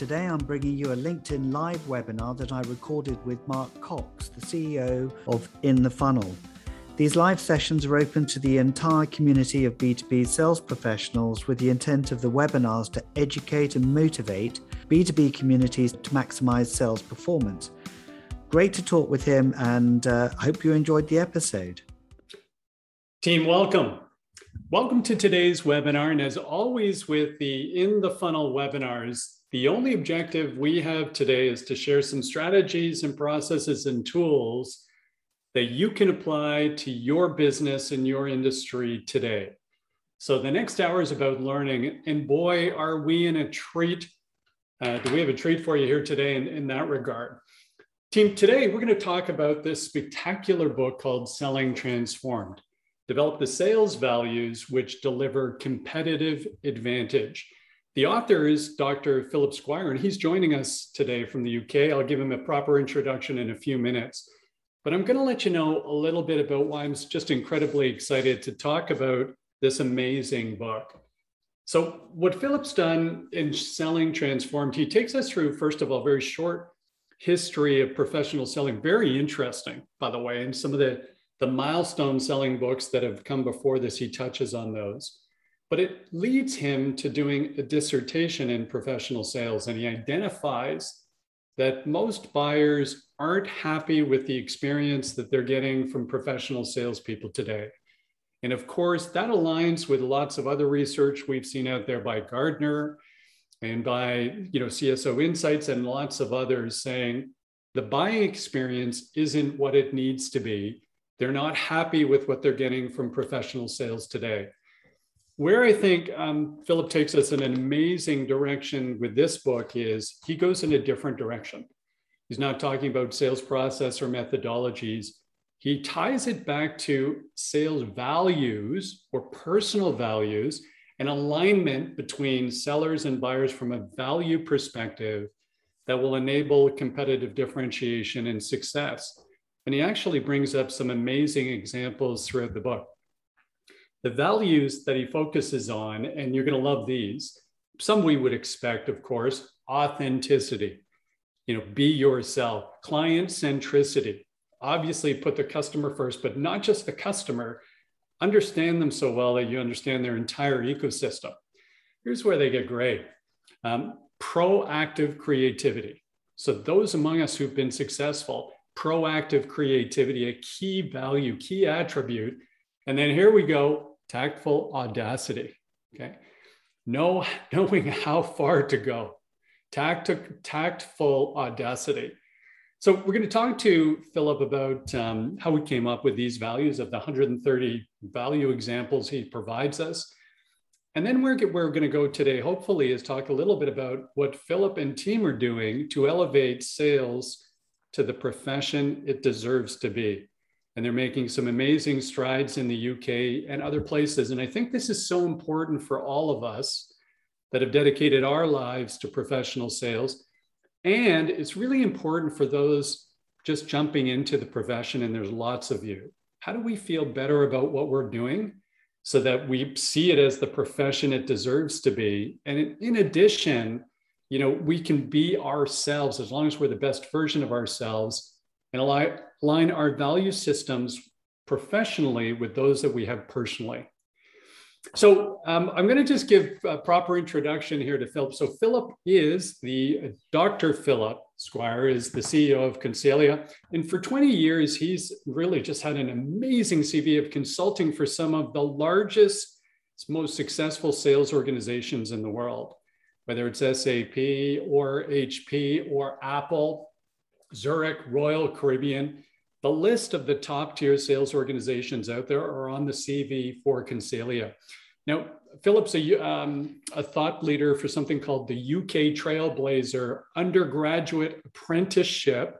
Today I'm bringing you a LinkedIn live webinar that I recorded with Mark Cox, the CEO of In the Funnel. These live sessions are open to the entire community of B2B sales professionals with the intent of the webinars to educate and motivate B2B communities to maximize sales performance. Great to talk with him and uh, hope you enjoyed the episode. Team, welcome. Welcome to today's webinar. And as always, with the In the Funnel webinars, the only objective we have today is to share some strategies and processes and tools that you can apply to your business and your industry today. So the next hour is about learning. And boy, are we in a treat. Uh, do we have a treat for you here today in, in that regard? Team, today we're going to talk about this spectacular book called Selling Transformed. Develop the sales values which deliver competitive advantage. The author is Dr. Philip Squire, and he's joining us today from the UK. I'll give him a proper introduction in a few minutes. But I'm going to let you know a little bit about why I'm just incredibly excited to talk about this amazing book. So, what Philip's done in Selling Transformed, he takes us through, first of all, very short history of professional selling. Very interesting, by the way. And some of the, the milestone selling books that have come before this, he touches on those. But it leads him to doing a dissertation in professional sales. And he identifies that most buyers aren't happy with the experience that they're getting from professional salespeople today. And of course, that aligns with lots of other research we've seen out there by Gartner and by you know CSO Insights and lots of others saying the buying experience isn't what it needs to be. They're not happy with what they're getting from professional sales today. Where I think um, Philip takes us in an amazing direction with this book is he goes in a different direction. He's not talking about sales process or methodologies. He ties it back to sales values or personal values and alignment between sellers and buyers from a value perspective that will enable competitive differentiation and success. And he actually brings up some amazing examples throughout the book. The values that he focuses on, and you're going to love these, some we would expect, of course, authenticity. You know be yourself client centricity. Obviously put the customer first but not just the customer. Understand them so well that you understand their entire ecosystem. Here's where they get great. Um, proactive creativity. So those among us who've been successful proactive creativity a key value key attribute and then here we go tactful audacity okay know knowing how far to go tact, tactful audacity. So we're going to talk to Philip about um, how we came up with these values of the 130 value examples he provides us. And then where we're going to go today, hopefully, is talk a little bit about what Philip and team are doing to elevate sales to the profession it deserves to be. And they're making some amazing strides in the UK and other places. And I think this is so important for all of us that have dedicated our lives to professional sales. And it's really important for those just jumping into the profession, and there's lots of you. How do we feel better about what we're doing so that we see it as the profession it deserves to be? And in, addition, you know, we can be ourselves as long as we're the best version of ourselves and align, our value systems professionally with those that we have personally. So um, I'm going to just give a proper introduction here to Philip. So Philip is the Dr. Philip Squire is the CEO of Consalia. And for 20 years, he's really just had an amazing CV of consulting for some of the largest, most successful sales organizations in the world, whether it's SAP or HP or Apple, Zurich, Royal Caribbean. The list of the top tier sales organizations out there are on the CV for Consalia. Now, Philip's a, um, a thought leader for something called the UK Trailblazer Undergraduate Apprenticeship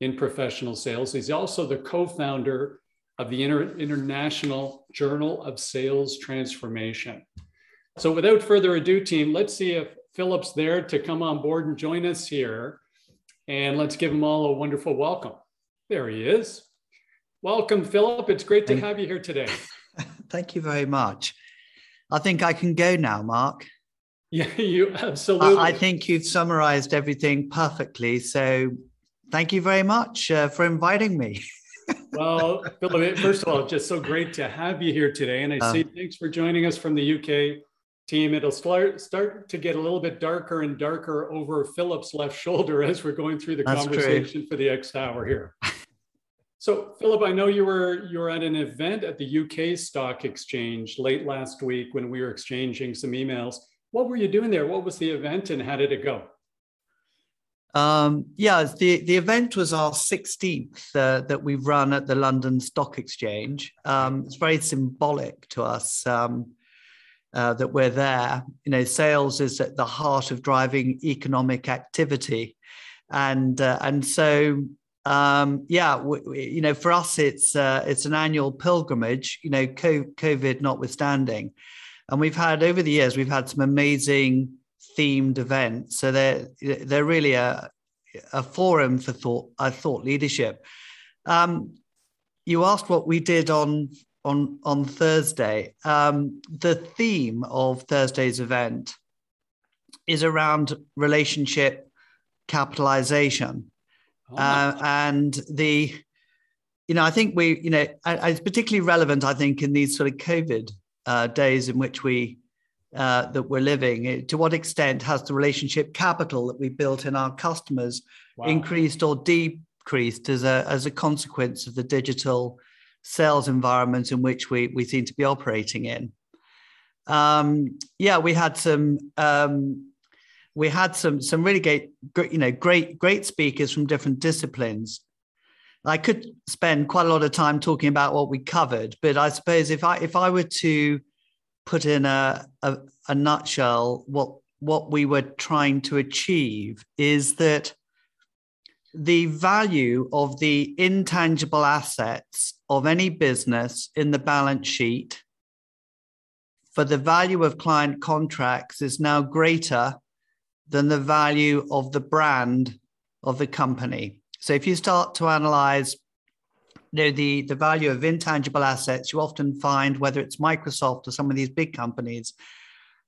in Professional Sales. He's also the co founder of the Inter- International Journal of Sales Transformation. So, without further ado, team, let's see if Philip's there to come on board and join us here. And let's give him all a wonderful welcome. There he is. Welcome, Philip. It's great to have you here today. Thank you very much. I think I can go now, Mark. Yeah, you absolutely. I, I think you've summarized everything perfectly. So thank you very much uh, for inviting me. well, Philip, first of all, just so great to have you here today. And I uh, see thanks for joining us from the UK team. It'll start, start to get a little bit darker and darker over Philip's left shoulder as we're going through the conversation true. for the next hour here. So, Philip, I know you were you were at an event at the UK Stock Exchange late last week when we were exchanging some emails. What were you doing there? What was the event, and how did it go? Um, yeah, the the event was our 16th uh, that we've run at the London Stock Exchange. Um, it's very symbolic to us um, uh, that we're there. You know, sales is at the heart of driving economic activity, and uh, and so um, yeah, you know, for us, it's uh, it's an annual pilgrimage. You know, COVID notwithstanding, and we've had over the years we've had some amazing themed events. So they're they're really a a forum for thought a thought leadership. Um, you asked what we did on on on Thursday. Um, the theme of Thursday's event is around relationship capitalization. Oh. Uh, and the, you know, I think we, you know, it's particularly relevant, I think, in these sort of COVID uh, days in which we, uh, that we're living. To what extent has the relationship capital that we built in our customers wow. increased or decreased as a, as a consequence of the digital sales environment in which we, we seem to be operating in? Um, yeah, we had some um, we had some some really great, you know, great great speakers from different disciplines. I could spend quite a lot of time talking about what we covered, but I suppose if I if I were to put in a, a, a nutshell what what we were trying to achieve is that the value of the intangible assets of any business in the balance sheet for the value of client contracts is now greater than the value of the brand of the company. So if you start to analyze you know, the, the value of intangible assets, you often find whether it's Microsoft or some of these big companies,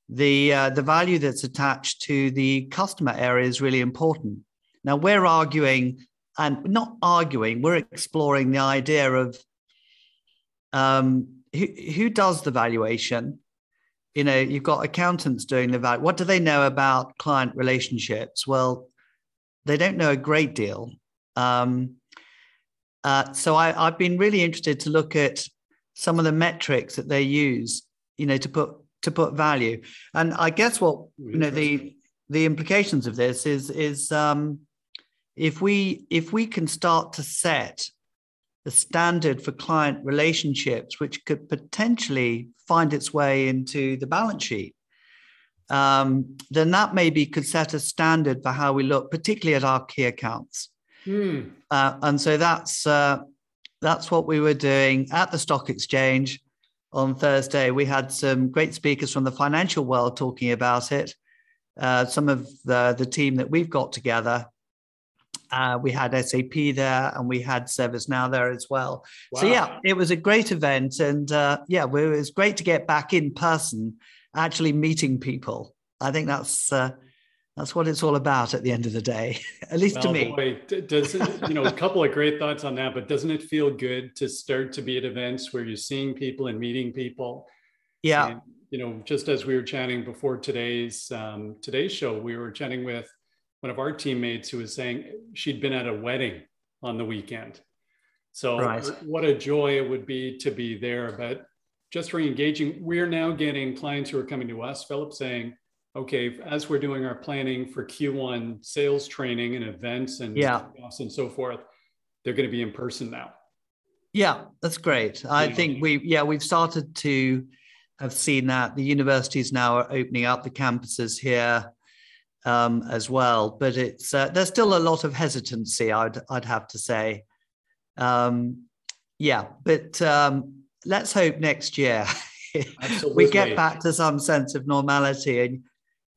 the, uh, the value that's attached to the customer area is really important. Now, we're arguing, and not arguing, we're exploring the idea of um, who, who does the valuation? You know you've got accountants doing the value. What do they know about client relationships? Well they don't know a great deal. Um, uh, so I, have been really interested to look at some of the metrics that they use you know to put to put value. And i guess what you know the the implications of this is is um, if we if we can start to set the standard for client relationships, which could potentially find its way into the balance sheet, um, then that maybe could set a standard for how we look, particularly at our key accounts. Mm. Uh, and so that's uh, that's what we were doing at the stock exchange on Thursday. We had some great speakers from the financial world talking about it. Uh, some of the, the team that we've got together uh, we had SAP there and we had ServiceNow there as well. Wow. So, yeah, it was a great event. And uh, yeah, it was great to get back in person, actually meeting people. I think that's. Uh, that's what it's all about at the end of the day, at least well, to me. Boy, does you know a couple of great thoughts on that, but doesn't it feel good to start to be at events where you're seeing people and meeting people? Yeah. And, you know, just as we were chatting before today's um, today's show, we were chatting with one of our teammates who was saying she'd been at a wedding on the weekend. So right. what a joy it would be to be there. But just re-engaging, we're now getting clients who are coming to us, Philip, saying, okay, as we're doing our planning for Q1 sales training and events and yeah. and so forth, they're going to be in person now. Yeah, that's great. I think we, yeah, we've started to have seen that the universities now are opening up the campuses here um, as well. But it's uh, there's still a lot of hesitancy. I'd I'd have to say. Um, yeah, but um, let's hope next year we get back to some sense of normality, and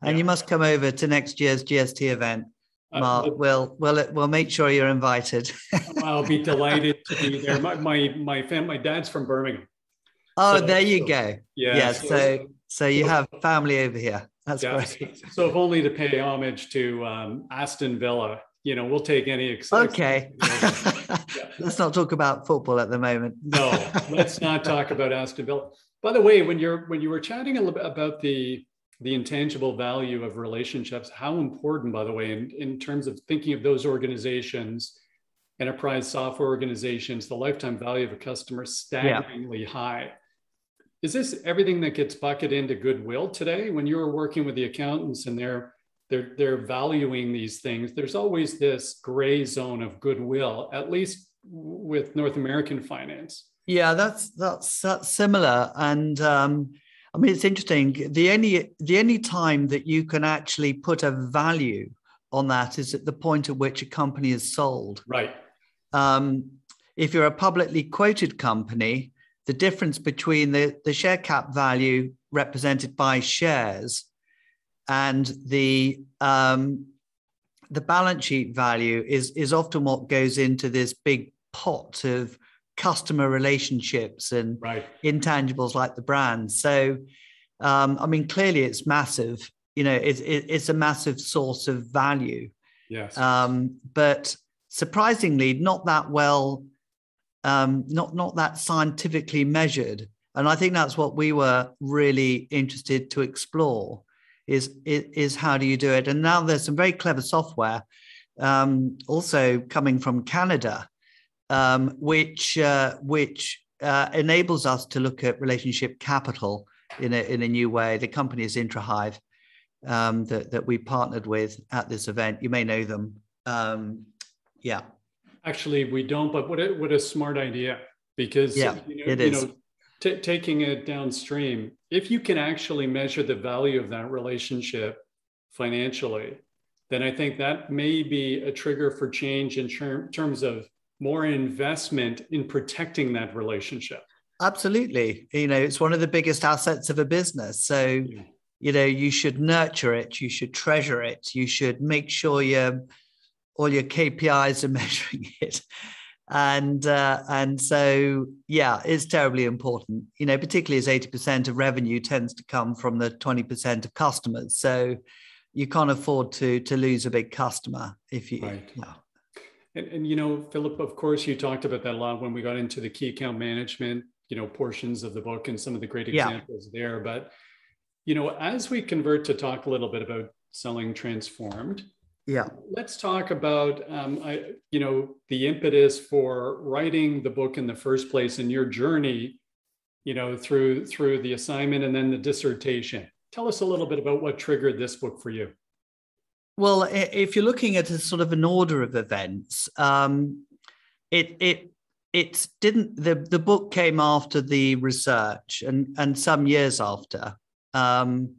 and yeah. you must come over to next year's GST event. Uh, Mark, uh, we'll, we'll, we'll make sure you're invited. I'll be delighted to be there. My, my, my, fam- my dad's from Birmingham. Oh, so, there you go. Yeah. yeah so, so, so you have family over here. That's yeah. great. So if only to pay homage to um, Aston Villa, you know, we'll take any. Ex- okay. yeah. Let's not talk about football at the moment. no, let's not talk about Aston Villa. By the way, when you're when you were chatting a little bit about the the intangible value of relationships, how important, by the way, in, in terms of thinking of those organizations, enterprise software organizations, the lifetime value of a customer staggeringly yeah. high. Is this everything that gets bucketed into goodwill today? When you're working with the accountants and they're they're they're valuing these things, there's always this gray zone of goodwill, at least with North American finance. Yeah, that's that's that's similar. And um, I mean, it's interesting. The only the only time that you can actually put a value on that is at the point at which a company is sold. Right. Um, if you're a publicly quoted company, the difference between the, the share cap value represented by shares and the um, the balance sheet value is is often what goes into this big pot of customer relationships and right. intangibles like the brand. So, um, I mean, clearly it's massive. You know, it's it's a massive source of value. Yes. Um, but surprisingly, not that well, um, not not that scientifically measured. And I think that's what we were really interested to explore. Is, is, is how do you do it? And now there's some very clever software um, also coming from Canada um, which uh, which uh, enables us to look at relationship capital in a in a new way. The company is Introhive um, that that we partnered with at this event. You may know them. Um, yeah. Actually, we don't. But what a, what a smart idea! Because yeah, you know, it is. You know, t- taking it downstream, if you can actually measure the value of that relationship financially, then I think that may be a trigger for change in ter- terms of more investment in protecting that relationship. Absolutely. You know, it's one of the biggest assets of a business. So, yeah. you know, you should nurture it, you should treasure it, you should make sure your all your KPIs are measuring it. And uh, and so yeah, it's terribly important, you know, particularly as 80% of revenue tends to come from the 20% of customers. So you can't afford to to lose a big customer if you right. yeah. And, and you know, Philip, of course, you talked about that a lot when we got into the key account management, you know, portions of the book and some of the great examples yeah. there. But you know, as we convert to talk a little bit about selling transformed, yeah, let's talk about um, I, you know, the impetus for writing the book in the first place and your journey, you know, through through the assignment and then the dissertation. Tell us a little bit about what triggered this book for you. Well, if you're looking at a sort of an order of events, um, it it it didn't the the book came after the research and and some years after. Um,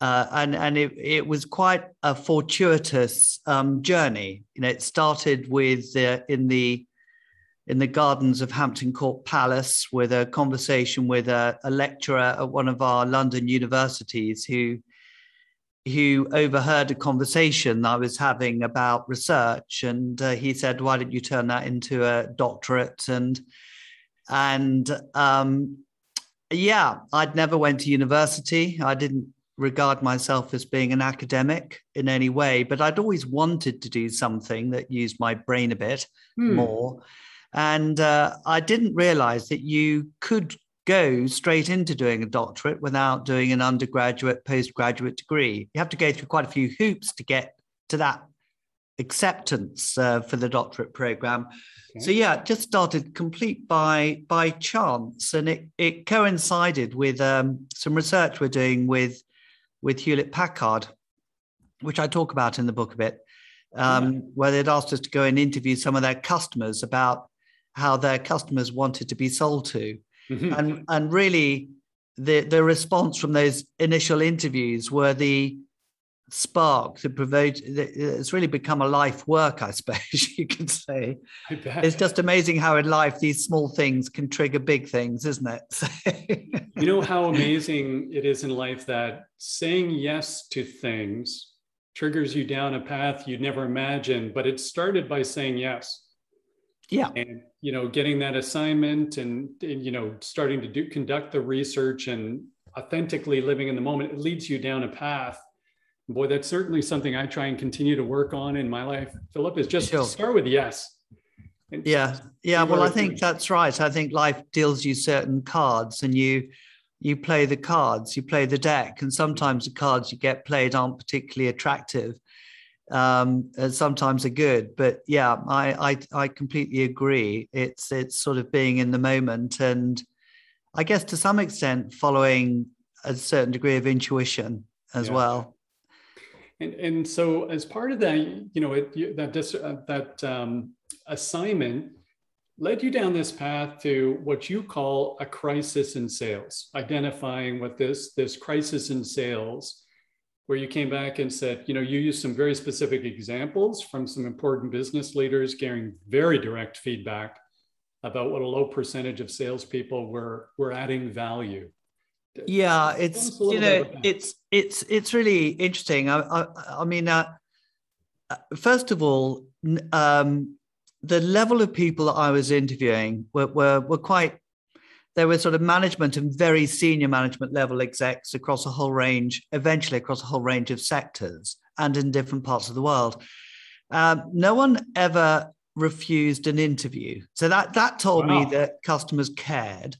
uh, and and it, it was quite a fortuitous um, journey. You know, it started with uh, in the in the gardens of Hampton Court Palace with a conversation with a, a lecturer at one of our London universities who who overheard a conversation I was having about research, and uh, he said, "Why don't you turn that into a doctorate?" and and um, yeah, I'd never went to university. I didn't regard myself as being an academic in any way, but I'd always wanted to do something that used my brain a bit hmm. more. And uh, I didn't realize that you could go straight into doing a doctorate without doing an undergraduate, postgraduate degree. You have to go through quite a few hoops to get to that acceptance uh, for the doctorate program. Okay. So yeah, it just started complete by by chance, and it it coincided with um, some research we're doing with with Hewlett Packard, which I talk about in the book a bit, um, yeah. where they'd asked us to go and interview some of their customers about how their customers wanted to be sold to. Mm-hmm. And and really the the response from those initial interviews were the spark that provoked it's really become a life work i suppose you could say. It's just amazing how in life these small things can trigger big things isn't it? You know how amazing it is in life that saying yes to things triggers you down a path you'd never imagined but it started by saying yes. Yeah. And you know getting that assignment and, and, you know starting to do conduct the research and authentically living in the moment, it leads you down a path. Boy, that's certainly something I try and continue to work on in my life. Philip is just sure. start with yes. Yeah, yeah. Well, I think that's right. I think life deals you certain cards, and you you play the cards, you play the deck, and sometimes the cards you get played aren't particularly attractive. Um, and sometimes are good, but yeah, I, I I completely agree. It's it's sort of being in the moment, and I guess to some extent following a certain degree of intuition as yeah. well. And and so as part of that, you know, it, that dis, uh, that um, assignment led you down this path to what you call a crisis in sales, identifying what this this crisis in sales, where you came back and said, you know, you used some very specific examples from some important business leaders, getting very direct feedback about what a low percentage of salespeople were were adding value yeah it's you know it's it's it's really interesting. I i, I mean uh, uh, first of all um, the level of people that i was interviewing were, were were quite there were sort of management and very senior management level execs across a whole range eventually across a whole range of sectors and in different parts of the world. Um, no one ever refused an interview. So that that told wow. me that customers cared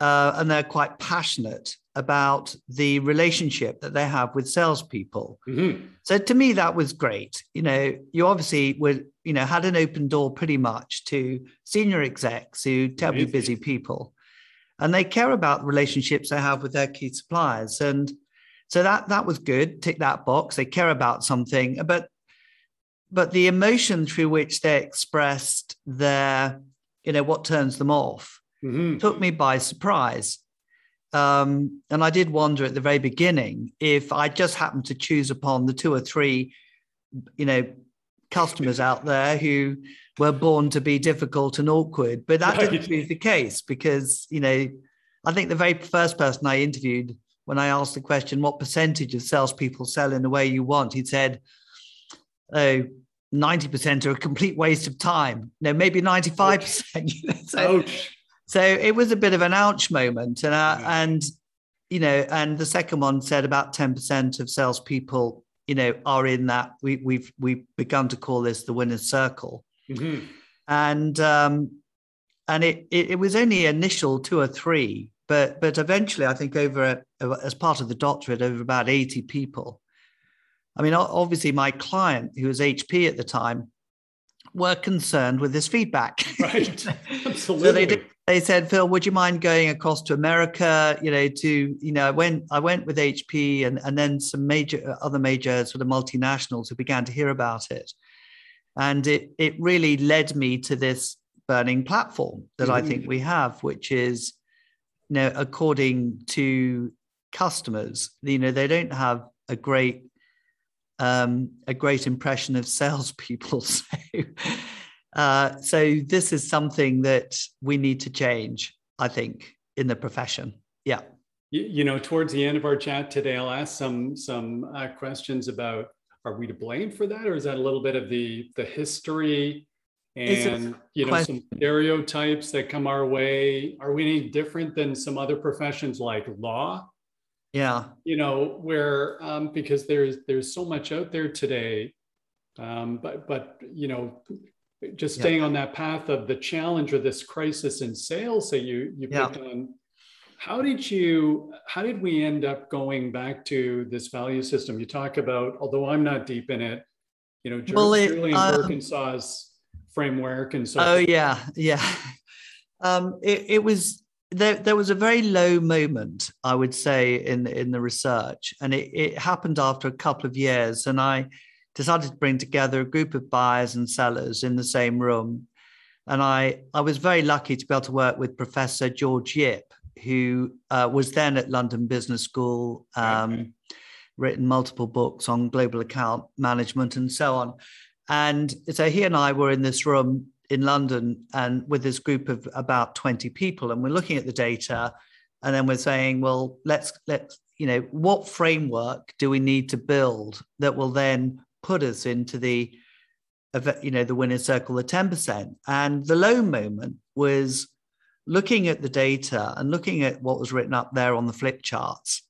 uh, and they're quite passionate about the relationship that they have with salespeople. Mm-hmm. So to me, that was great. You know, you obviously were, you know, had an open door pretty much to senior execs who terribly busy people, and they care about the relationships they have with their key suppliers. And so that that was good. Tick that box. They care about something, but but the emotion through which they expressed their, you know, what turns them off mm-hmm. took me by surprise. Um, and I did wonder at the very beginning if I just happened to choose upon the two or three, you know, customers out there who were born to be difficult and awkward. But that right. didn't be the case because, you know, I think the very first person I interviewed when I asked the question, what percentage of salespeople sell in the way you want? He said, oh, 90% are a complete waste of time. No, maybe 95%. So. So it was a bit of an ouch moment, and uh, yeah. and you know, and the second one said about ten percent of salespeople, you know, are in that. We, we've we've begun to call this the winner's circle, mm-hmm. and um, and it, it, it was only initial two or three, but but eventually, I think over a, as part of the doctorate, over about eighty people. I mean, obviously, my client, who was HP at the time, were concerned with this feedback. Right. Absolutely. so they did, they said, Phil, would you mind going across to America? You know, to you know, I went I went with HP and and then some major other major sort of multinationals who began to hear about it, and it it really led me to this burning platform that mm-hmm. I think we have, which is, you know, according to customers, you know, they don't have a great um, a great impression of salespeople. So uh, so this is something that we need to change, I think, in the profession. Yeah. You, you know, towards the end of our chat today, I'll ask some some uh, questions about are we to blame for that, or is that a little bit of the the history and you know question. some stereotypes that come our way? Are we any different than some other professions like law? Yeah, you know, where um, because there's there's so much out there today um, but but you know just staying yeah. on that path of the challenge or this crisis in sales that you you picked yeah. on how did you how did we end up going back to this value system you talk about although i'm not deep in it you know well, julian um, Birkinshaw's framework and so oh yeah yeah um it, it was there, there was a very low moment i would say in in the research and it, it happened after a couple of years and i decided to bring together a group of buyers and sellers in the same room. And I, I was very lucky to be able to work with Professor George Yip, who uh, was then at London Business School, um, okay. written multiple books on global account management and so on. And so he and I were in this room in London and with this group of about 20 people, and we're looking at the data. And then we're saying, well, let's let's you know what framework do we need to build that will then put us into the you know the winner's circle the 10% and the low moment was looking at the data and looking at what was written up there on the flip charts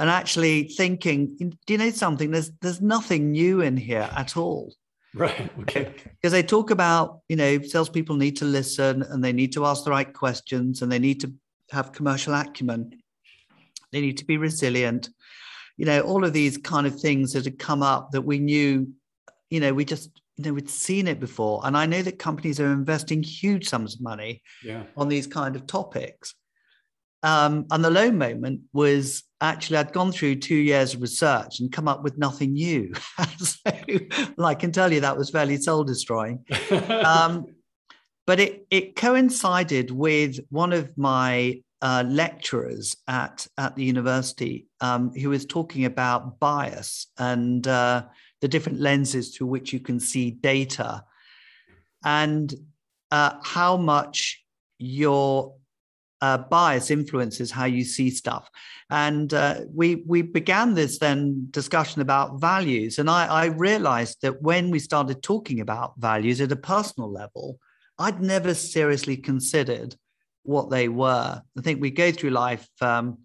and actually thinking, do you know something? There's there's nothing new in here at all. Right. Okay. Because they talk about, you know, salespeople need to listen and they need to ask the right questions and they need to have commercial acumen. They need to be resilient. You know, all of these kind of things that had come up that we knew, you know, we just, you know, we'd seen it before. And I know that companies are investing huge sums of money yeah. on these kind of topics. Um, and the low moment was actually I'd gone through two years of research and come up with nothing new. so well, I can tell you that was fairly soul destroying. um, but it, it coincided with one of my uh, lecturers at, at the university um, who was talking about bias and uh, the different lenses through which you can see data and uh, how much your uh, bias influences how you see stuff. And uh, we we began this then discussion about values, and I, I realized that when we started talking about values at a personal level, I'd never seriously considered what they were. I think we go through life um,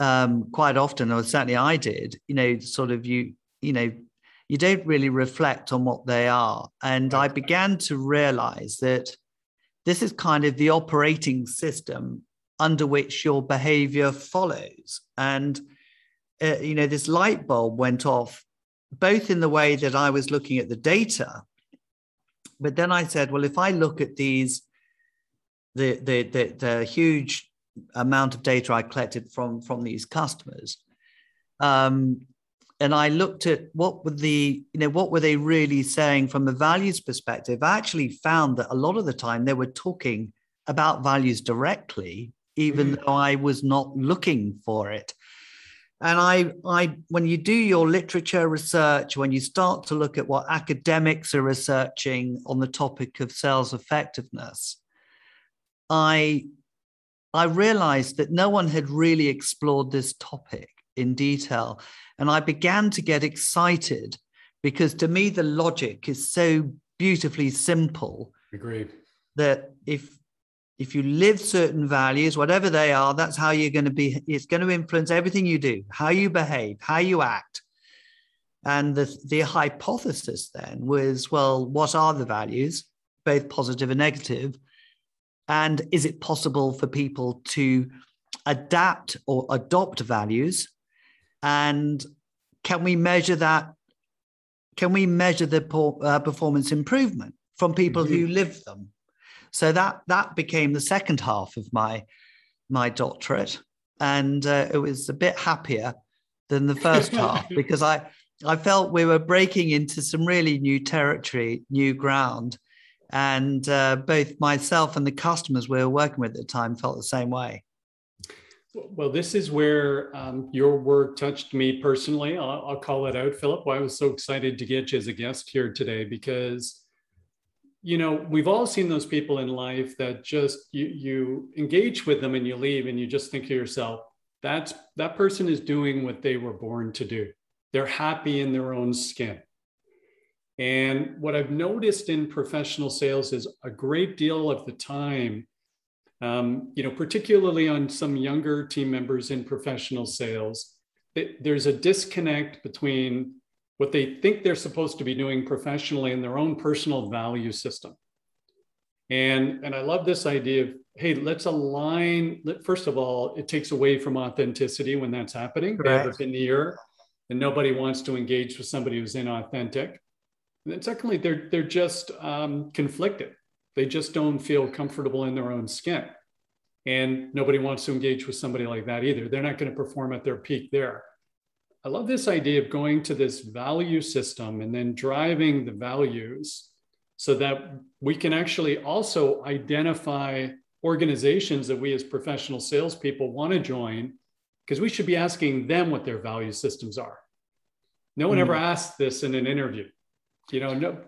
um, quite often, or certainly I did. You know, sort of you you know you don't really reflect on what they are, and I began to realize that this is kind of the operating system under which your behavior follows. And, uh, you know, this light bulb went off both in the way that I was looking at the data, but then I said, well, if I look at these, the, the, the, the huge amount of data I collected from, from these customers, um, and I looked at what were the, you know, what were they really saying from a values perspective. I actually found that a lot of the time they were talking about values directly, even mm. though I was not looking for it. And I, I, when you do your literature research, when you start to look at what academics are researching on the topic of sales effectiveness, I, I realized that no one had really explored this topic in detail. And I began to get excited because to me, the logic is so beautifully simple. Agreed. That if if you live certain values, whatever they are, that's how you're going to be. It's going to influence everything you do, how you behave, how you act. And the, the hypothesis then was well, what are the values, both positive and negative? And is it possible for people to adapt or adopt values? And can we measure that can we measure the uh, performance improvement from people mm-hmm. who live them? So that that became the second half of my my doctorate. And uh, it was a bit happier than the first half because i i felt we were breaking into some really new territory new ground and uh, both myself and the customers we were working with at the time felt the same way well, this is where um, your work touched me personally. I'll, I'll, call it out, Philip. Why I was so excited to get you as a guest here today because, you know, we've all seen those people in life that just you, you engage with them and you leave and you just think to yourself, that's that person is doing what they were born to do. They're happy in their own skin. And what I've noticed in professional sales is a great deal of the time um, you know, particularly on some younger team members in professional sales, it, there's a disconnect between what they think they're supposed to be doing professionally and their own personal value system. And, and I love this idea of, hey, let's align. First of all, it takes away from authenticity when that's happening. They have a veneer and nobody wants to engage with somebody who's inauthentic. And then secondly, they're, they're just um, conflicted. They just don't feel comfortable in their own skin. And nobody wants to engage with somebody like that either. They're not going to perform at their peak there. I love this idea of going to this value system and then driving the values so that we can actually also identify organizations that we as professional salespeople want to join because we should be asking them what their value systems are. No one mm. ever asks this in an interview. You know, no,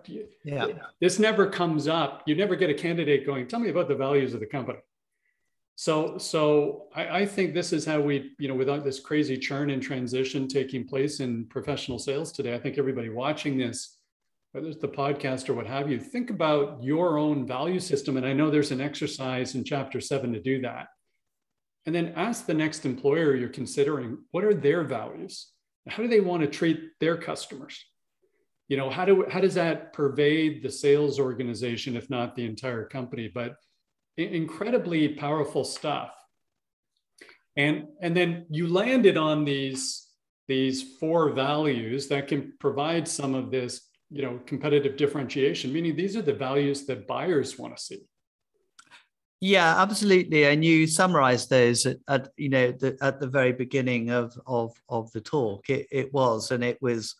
yeah. this never comes up. You never get a candidate going, tell me about the values of the company. So, so I, I think this is how we, you know, without this crazy churn and transition taking place in professional sales today, I think everybody watching this whether it's the podcast or what have you, think about your own value system. And I know there's an exercise in chapter seven to do that. And then ask the next employer you're considering what are their values? How do they want to treat their customers? You know, how do how does that pervade the sales organization, if not the entire company? But incredibly powerful stuff. And and then you landed on these these four values that can provide some of this you know competitive differentiation meaning these are the values that buyers want to see yeah absolutely and you summarized those at, at you know the, at the very beginning of of of the talk it, it was and it was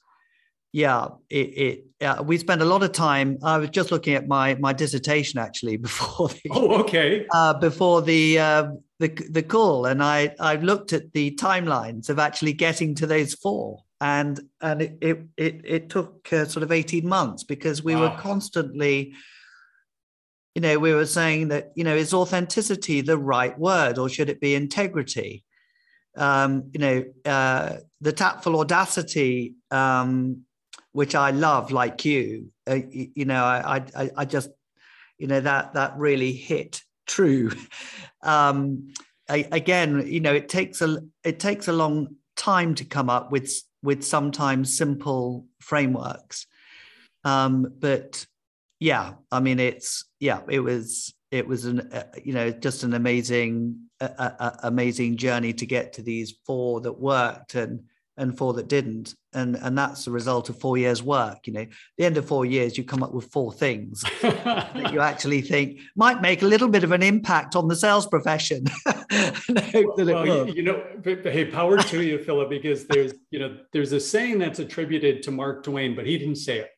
yeah it, it uh, we spent a lot of time i was just looking at my my dissertation actually before the oh okay uh, before the uh, the the call and i i looked at the timelines of actually getting to those four and and it it it, it took uh, sort of 18 months because we wow. were constantly you know we were saying that you know is authenticity the right word or should it be integrity um, you know uh, the tactful audacity um, which I love, like you. Uh, you, know, I, I, I just, you know, that that really hit true. Um, I, again, you know, it takes a it takes a long time to come up with with sometimes simple frameworks, um, but yeah, I mean, it's yeah, it was it was an uh, you know just an amazing uh, uh, amazing journey to get to these four that worked and and four that didn't. And and that's the result of four years work you know. The end of four years you come up with four things that you actually think might make a little bit of an impact on the sales profession. Well, you know hey power to you philip because there's you know there's a saying that's attributed to mark twain but he didn't say it.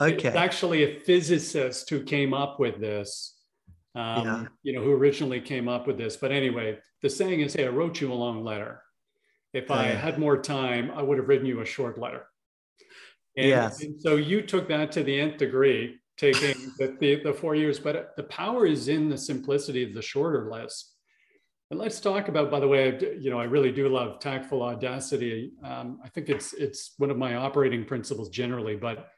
Okay. It's actually a physicist who came up with this um, yeah. you know who originally came up with this. But anyway the saying is hey i wrote you a long letter if I had more time, I would have written you a short letter. And, yes. and so you took that to the nth degree, taking the, the, the, four years, but the power is in the simplicity of the shorter list. And let's talk about, by the way, you know, I really do love tactful audacity. Um, I think it's it's one of my operating principles generally, but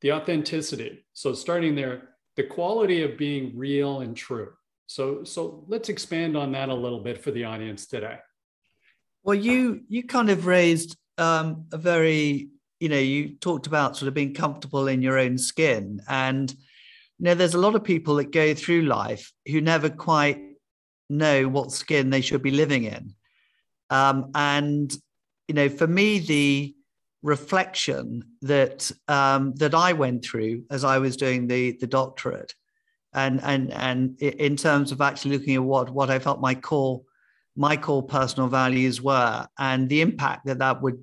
the authenticity. So starting there, the quality of being real and true. So so let's expand on that a little bit for the audience today. Well, you you kind of raised um, a very you know you talked about sort of being comfortable in your own skin, and you know there's a lot of people that go through life who never quite know what skin they should be living in, um, and you know for me the reflection that um, that I went through as I was doing the the doctorate, and and and in terms of actually looking at what what I felt my core my core personal values were and the impact that that would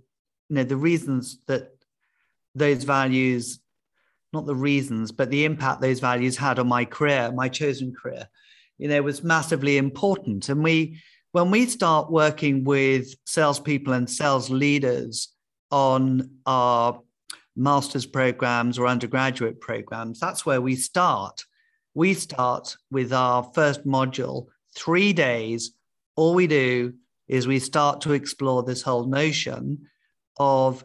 you know the reasons that those values not the reasons but the impact those values had on my career my chosen career you know was massively important. And we when we start working with salespeople and sales leaders on our master's programs or undergraduate programs that's where we start. We start with our first module three days all we do is we start to explore this whole notion of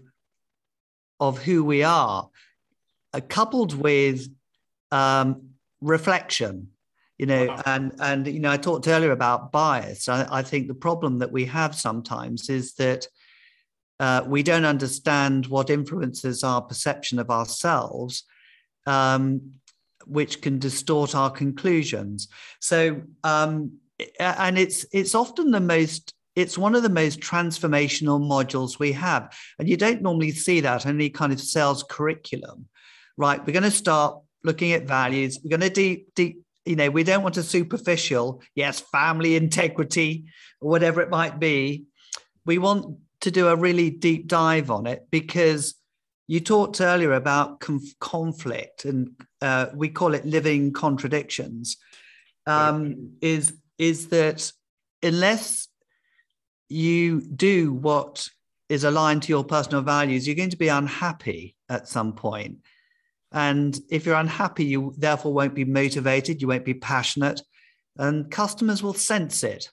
of who we are uh, coupled with um, reflection you know wow. and and you know i talked earlier about bias I, I, think the problem that we have sometimes is that uh, we don't understand what influences our perception of ourselves um, which can distort our conclusions so um, and it's it's often the most it's one of the most transformational modules we have. And you don't normally see that in any kind of sales curriculum right? We're going to start looking at values. We're going to deep deep you know we don't want a superficial yes family integrity or whatever it might be. We want to do a really deep dive on it because you talked earlier about conf- conflict and uh, we call it living contradictions. Um, is is that unless you do what is aligned to your personal values, you're going to be unhappy at some point. And if you're unhappy, you therefore won't be motivated, you won't be passionate, and customers will sense it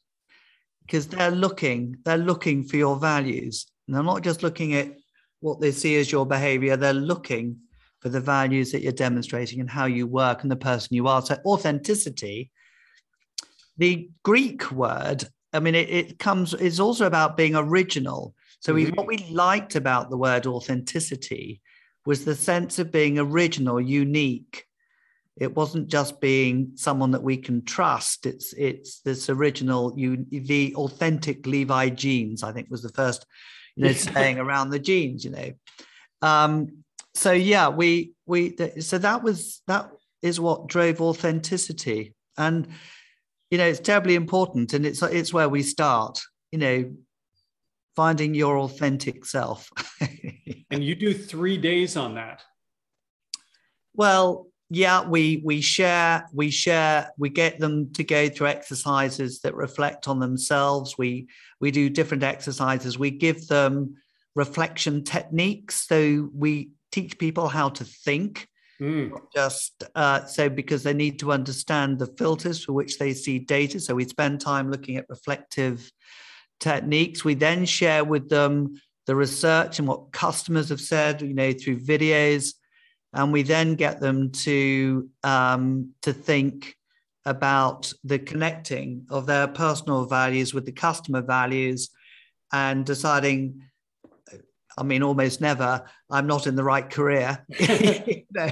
because they're looking, they're looking for your values. And they're not just looking at what they see as your behavior, they're looking for the values that you're demonstrating and how you work and the person you are. So authenticity, the Greek word, I mean, it, it comes, it's also about being original. So mm-hmm. we, what we liked about the word authenticity was the sense of being original, unique. It wasn't just being someone that we can trust. It's it's this original, you the authentic Levi jeans. I think was the first, you know, saying around the jeans. You know, um, so yeah, we we so that was that is what drove authenticity, and you know it's terribly important, and it's it's where we start. You know, finding your authentic self. and you do three days on that. Well, yeah, we we share we share we get them to go through exercises that reflect on themselves. We we do different exercises. We give them reflection techniques. So we teach people how to think. Mm. Just uh, so because they need to understand the filters for which they see data. So we spend time looking at reflective techniques. We then share with them the research and what customers have said, you know, through videos, and we then get them to um, to think about the connecting of their personal values with the customer values, and deciding. I mean, almost never. I'm not in the right career. you know?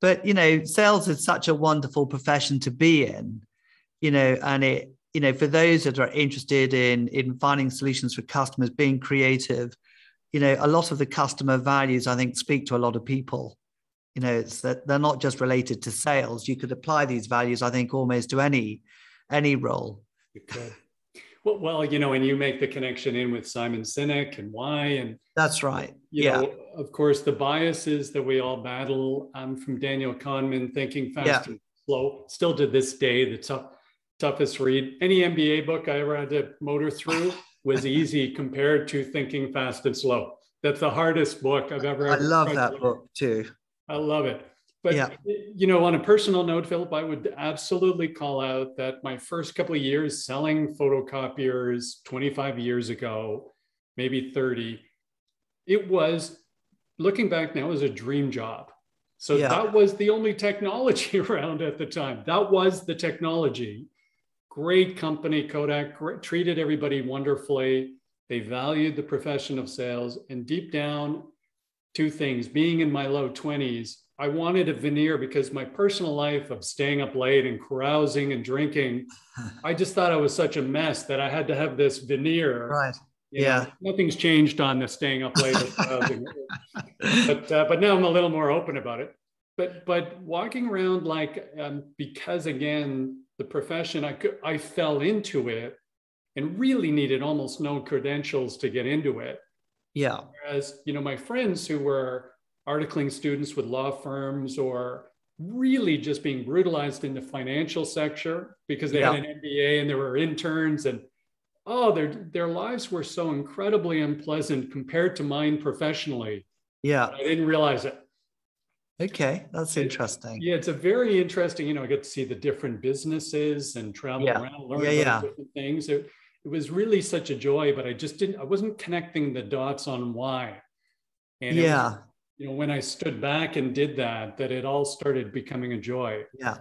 But you know, sales is such a wonderful profession to be in. You know, and it you know, for those that are interested in in finding solutions for customers, being creative, you know, a lot of the customer values I think speak to a lot of people. You know, it's that they're not just related to sales. You could apply these values, I think, almost to any any role. Well, well, you know, and you make the connection in with Simon Sinek and why, and that's right. yeah. Know, of course, the biases that we all battle um, from Daniel Kahneman, thinking fast yeah. and slow, still to this day, the tough toughest read. Any MBA book I ever had to motor through was easy compared to Thinking Fast and Slow. That's the hardest book I've ever. I love that book too. I love it. But yeah. you know, on a personal note, Philip, I would absolutely call out that my first couple of years selling photocopiers 25 years ago, maybe 30, it was looking back now was a dream job. So yeah. that was the only technology around at the time. That was the technology great company, Kodak, great, treated everybody wonderfully. They valued the profession of sales. And deep down, two things being in my low 20s, I wanted a veneer because my personal life of staying up late and carousing and drinking, I just thought I was such a mess that I had to have this veneer. Right. You yeah. Know, nothing's changed on the staying up late. but uh, but now I'm a little more open about it. But but walking around like um, because again the profession, I, could, I fell into it and really needed almost no credentials to get into it. Yeah. Whereas, you know, my friends who were articling students with law firms or really just being brutalized in the financial sector because they yeah. had an MBA and there were interns and oh, their their lives were so incredibly unpleasant compared to mine professionally. Yeah. I didn't realize it. Okay, that's interesting. Yeah, it's a very interesting. You know, I get to see the different businesses and travel yeah. around, learn yeah, yeah. different things. It, it was really such a joy, but I just didn't. I wasn't connecting the dots on why. And yeah, you know, when I stood back and did that, that it all started becoming a joy. Yeah.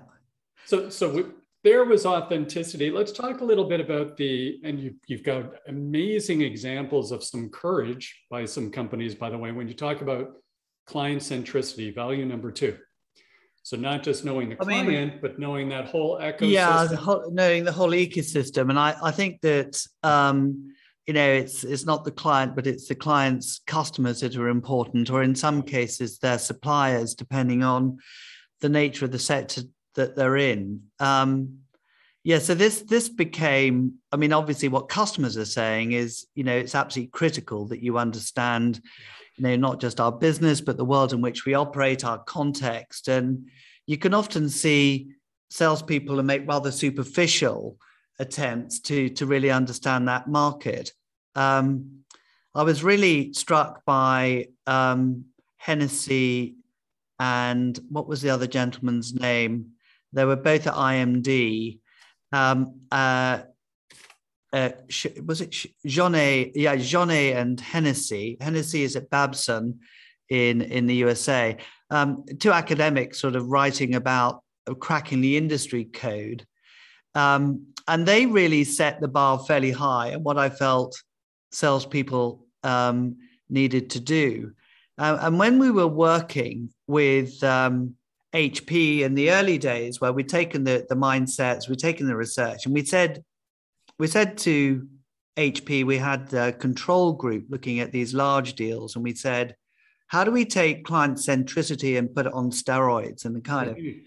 So, so we, there was authenticity. Let's talk a little bit about the, and you, you've got amazing examples of some courage by some companies, by the way, when you talk about client centricity, value number two. So not just knowing the client, mean, but knowing that whole ecosystem. Yeah, the whole, knowing the whole ecosystem. And I, I think that um, you know it's it's not the client, but it's the client's customers that are important, or in some cases their suppliers, depending on the nature of the sector that they're in. Um, yeah, so this this became. I mean, obviously, what customers are saying is, you know, it's absolutely critical that you understand you know, not just our business, but the world in which we operate, our context. And you can often see salespeople who make rather superficial attempts to, to really understand that market. Um, I was really struck by um, Hennessy and what was the other gentleman's name? They were both at IMD. Um, uh, uh, was it Jeanne? Yeah, Jeanne and Hennessy. Hennessy is at Babson in in the USA, um, two academics sort of writing about cracking the industry code. Um, and they really set the bar fairly high and what I felt salespeople um, needed to do. Uh, and when we were working with um, HP in the early days, where we'd taken the, the mindsets, we'd taken the research, and we said, we said to HP, we had a control group looking at these large deals, and we said, how do we take client centricity and put it on steroids and the kind of mm-hmm.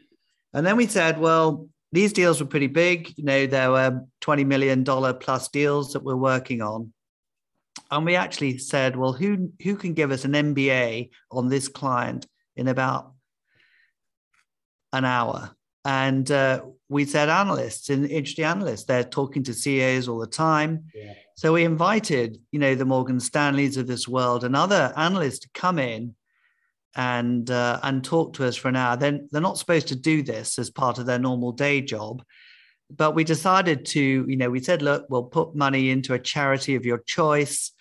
and then we said well these deals were pretty big. You know there were 20 million dollar plus deals that we're working on. And we actually said well who who can give us an mba on this client in about an hour? And uh, we said analysts and industry analysts they're talking to ceos all the time. Yeah. So we invited, you know, the Morgan Stanleys of this world and other analysts to come in and uh, and talk to us for an hour. Then they're not supposed to do this as part of their normal day job, but we decided to, you know, we said, look, we'll put money into a charity of your choice,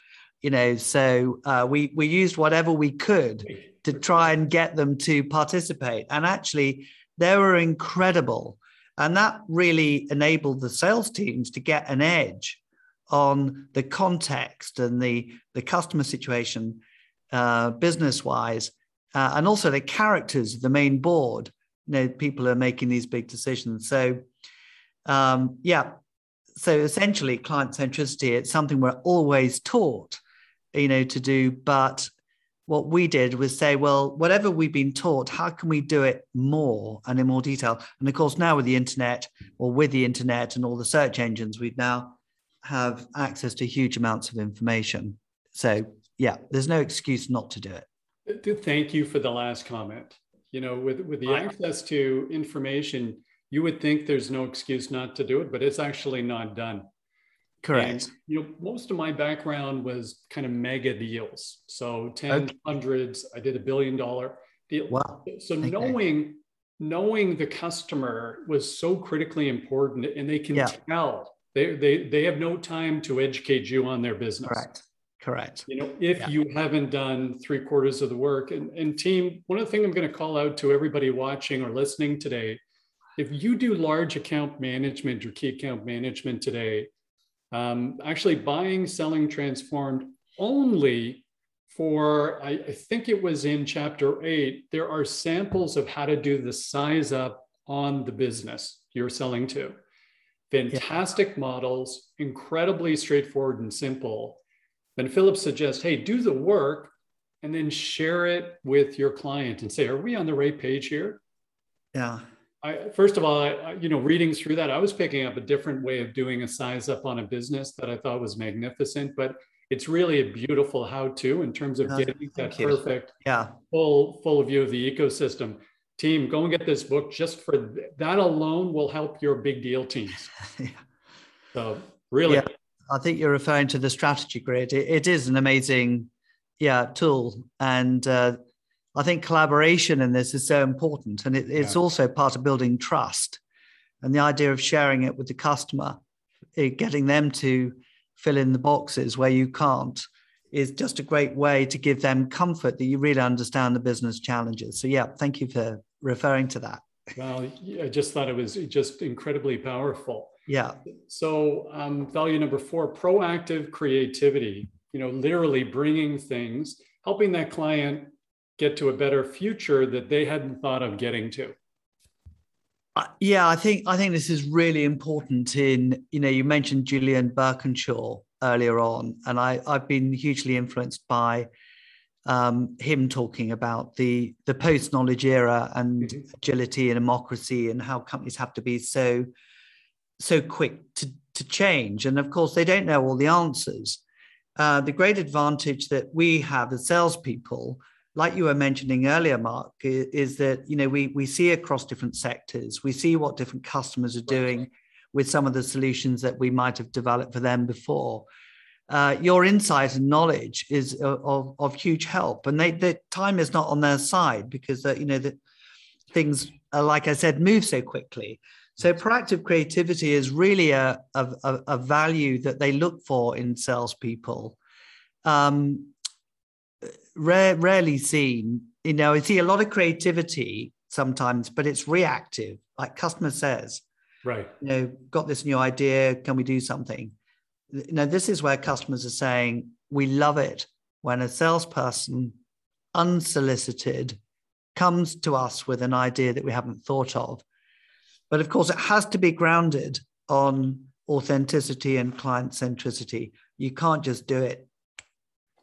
you know. So uh, we we used whatever we could to try and get them to participate, and actually they were incredible, and that really enabled the sales teams to get an edge on the context and the, the customer situation uh, business wise, uh, and also the characters of the main board. You know, people are making these big decisions. So, um, yeah. So essentially, client centricity, it's something we're always taught, you know, to do. But what we did was say, well, whatever we've been taught, how can we do it more and in more detail? And of course, now with the internet or with the internet and all the search engines, we've now have access to huge amounts of information. So, yeah, there's no excuse not to do it. Thank you for the last comment. You know, with, with the access to information, you would think there's no excuse not to do it, but it's actually not done. Correct. And, you know, most of my background was kind of mega deals. So 10 okay. hundreds, I did a billion dollar deal. Wow. So okay. knowing knowing the customer was so critically important and they can yeah. tell they, they, they have no time to educate you on their business. Correct. Correct. You know, if yeah. you haven't done three quarters of the work, and, and team, one of the things I'm going to call out to everybody watching or listening today, if you do large account management or key account management today, um, actually buying, selling, transformed only for, I, I think it was in chapter eight, there are samples of how to do the size up on the business you're selling to fantastic yeah. models, incredibly straightforward and simple. Then Philip suggests, hey, do the work and then share it with your client and say, are we on the right page here? Yeah. I, first of all, I, you know, reading through that, I was picking up a different way of doing a size up on a business that I thought was magnificent, but it's really a beautiful how-to in terms of getting that perfect, yeah, full full view of the ecosystem team, go and get this book. Just for that alone will help your big deal teams. yeah. So really, yeah, I think you're referring to the strategy grid. it, it is an amazing, yeah, tool, and uh, I think collaboration in this is so important, and it, it's yeah. also part of building trust, and the idea of sharing it with the customer, it, getting them to fill in the boxes where you can't is just a great way to give them comfort that you really understand the business challenges. So, yeah, thank you for referring to that. Well, I just thought it was just incredibly powerful. Yeah. So, um, value number four proactive creativity, you know, literally bringing things, helping that client get to a better future that they hadn't thought of getting to. Uh, yeah, I think I think this is really important. In you know, you mentioned Julian Birkinshaw earlier on, and I, I've been hugely influenced by um, him talking about the the post knowledge era and mm-hmm. agility and democracy and how companies have to be so so quick to to change. And of course, they don't know all the answers. Uh, the great advantage that we have as salespeople, like you were mentioning earlier, Mark, is, is that you know we we see across different sectors, we see what different customers are doing with some of the solutions that we might have developed for them before. Uh, your insight and knowledge is of, of huge help, and they, the time is not on their side because uh, you know that things, uh, like I said, move so quickly. So proactive creativity is really a, a, a value that they look for in salespeople. Um, rare, rarely seen you know, I see a lot of creativity sometimes, but it's reactive, like customer says. Right. You know, got this new idea. Can we do something? You know, this is where customers are saying, we love it when a salesperson, unsolicited, comes to us with an idea that we haven't thought of. But of course, it has to be grounded on authenticity and client centricity. You can't just do it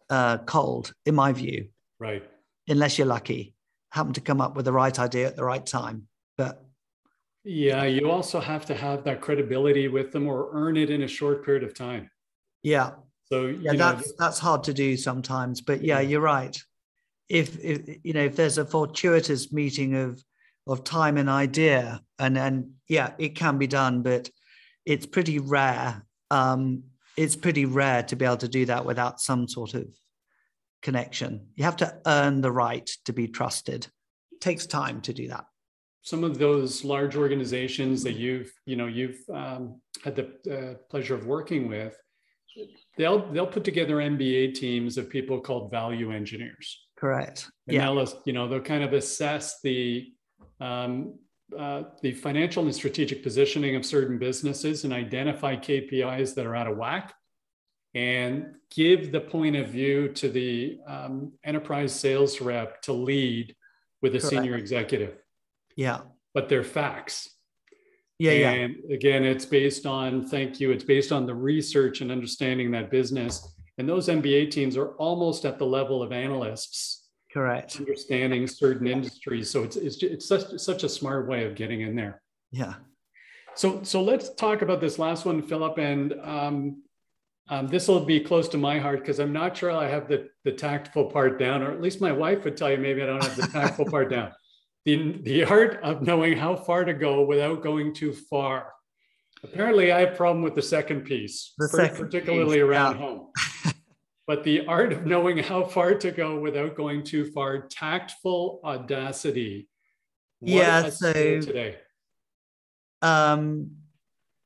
uh, cold, in my view. Right. Unless you're lucky, happen to come up with the right idea at the right time. But yeah, you also have to have that credibility with them or earn it in a short period of time. Yeah. So yeah, that's know, that's hard to do sometimes. But yeah, you're right. If, if you know if there's a fortuitous meeting of of time and idea, and and yeah, it can be done, but it's pretty rare. Um, it's pretty rare to be able to do that without some sort of connection. You have to earn the right to be trusted. It takes time to do that. Some of those large organizations that you've, you know, you've um, had the uh, pleasure of working with, they'll they'll put together MBA teams of people called value engineers. Correct. And yeah. they'll, you know, they'll kind of assess the um, uh, the financial and strategic positioning of certain businesses and identify KPIs that are out of whack and give the point of view to the um, enterprise sales rep to lead with a Correct. senior executive. Yeah. But they're facts. Yeah. And yeah. again, it's based on, thank you, it's based on the research and understanding that business. And those MBA teams are almost at the level of analysts. Correct. Understanding certain industries. So it's, it's, it's such, such a smart way of getting in there. Yeah. So, so let's talk about this last one, Philip. And um, um, this will be close to my heart because I'm not sure I have the, the tactful part down, or at least my wife would tell you maybe I don't have the tactful part down. The, the art of knowing how far to go without going too far. Apparently, I have a problem with the second piece, the second particularly piece, around yeah. home. but the art of knowing how far to go without going too far, tactful audacity. What yeah, so today. Um,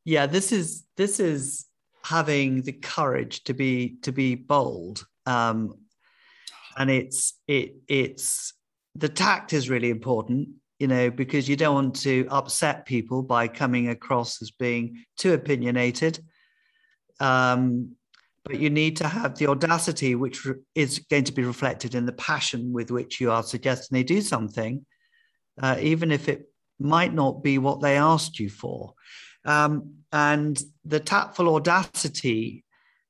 yeah, this is this is having the courage to be to be bold um, and it's it it's the tact is really important you know because you don't want to upset people by coming across as being too opinionated um, but you need to have the audacity which is going to be reflected in the passion with which you are suggesting they do something uh, even if it might not be what they asked you for um, and the tactful audacity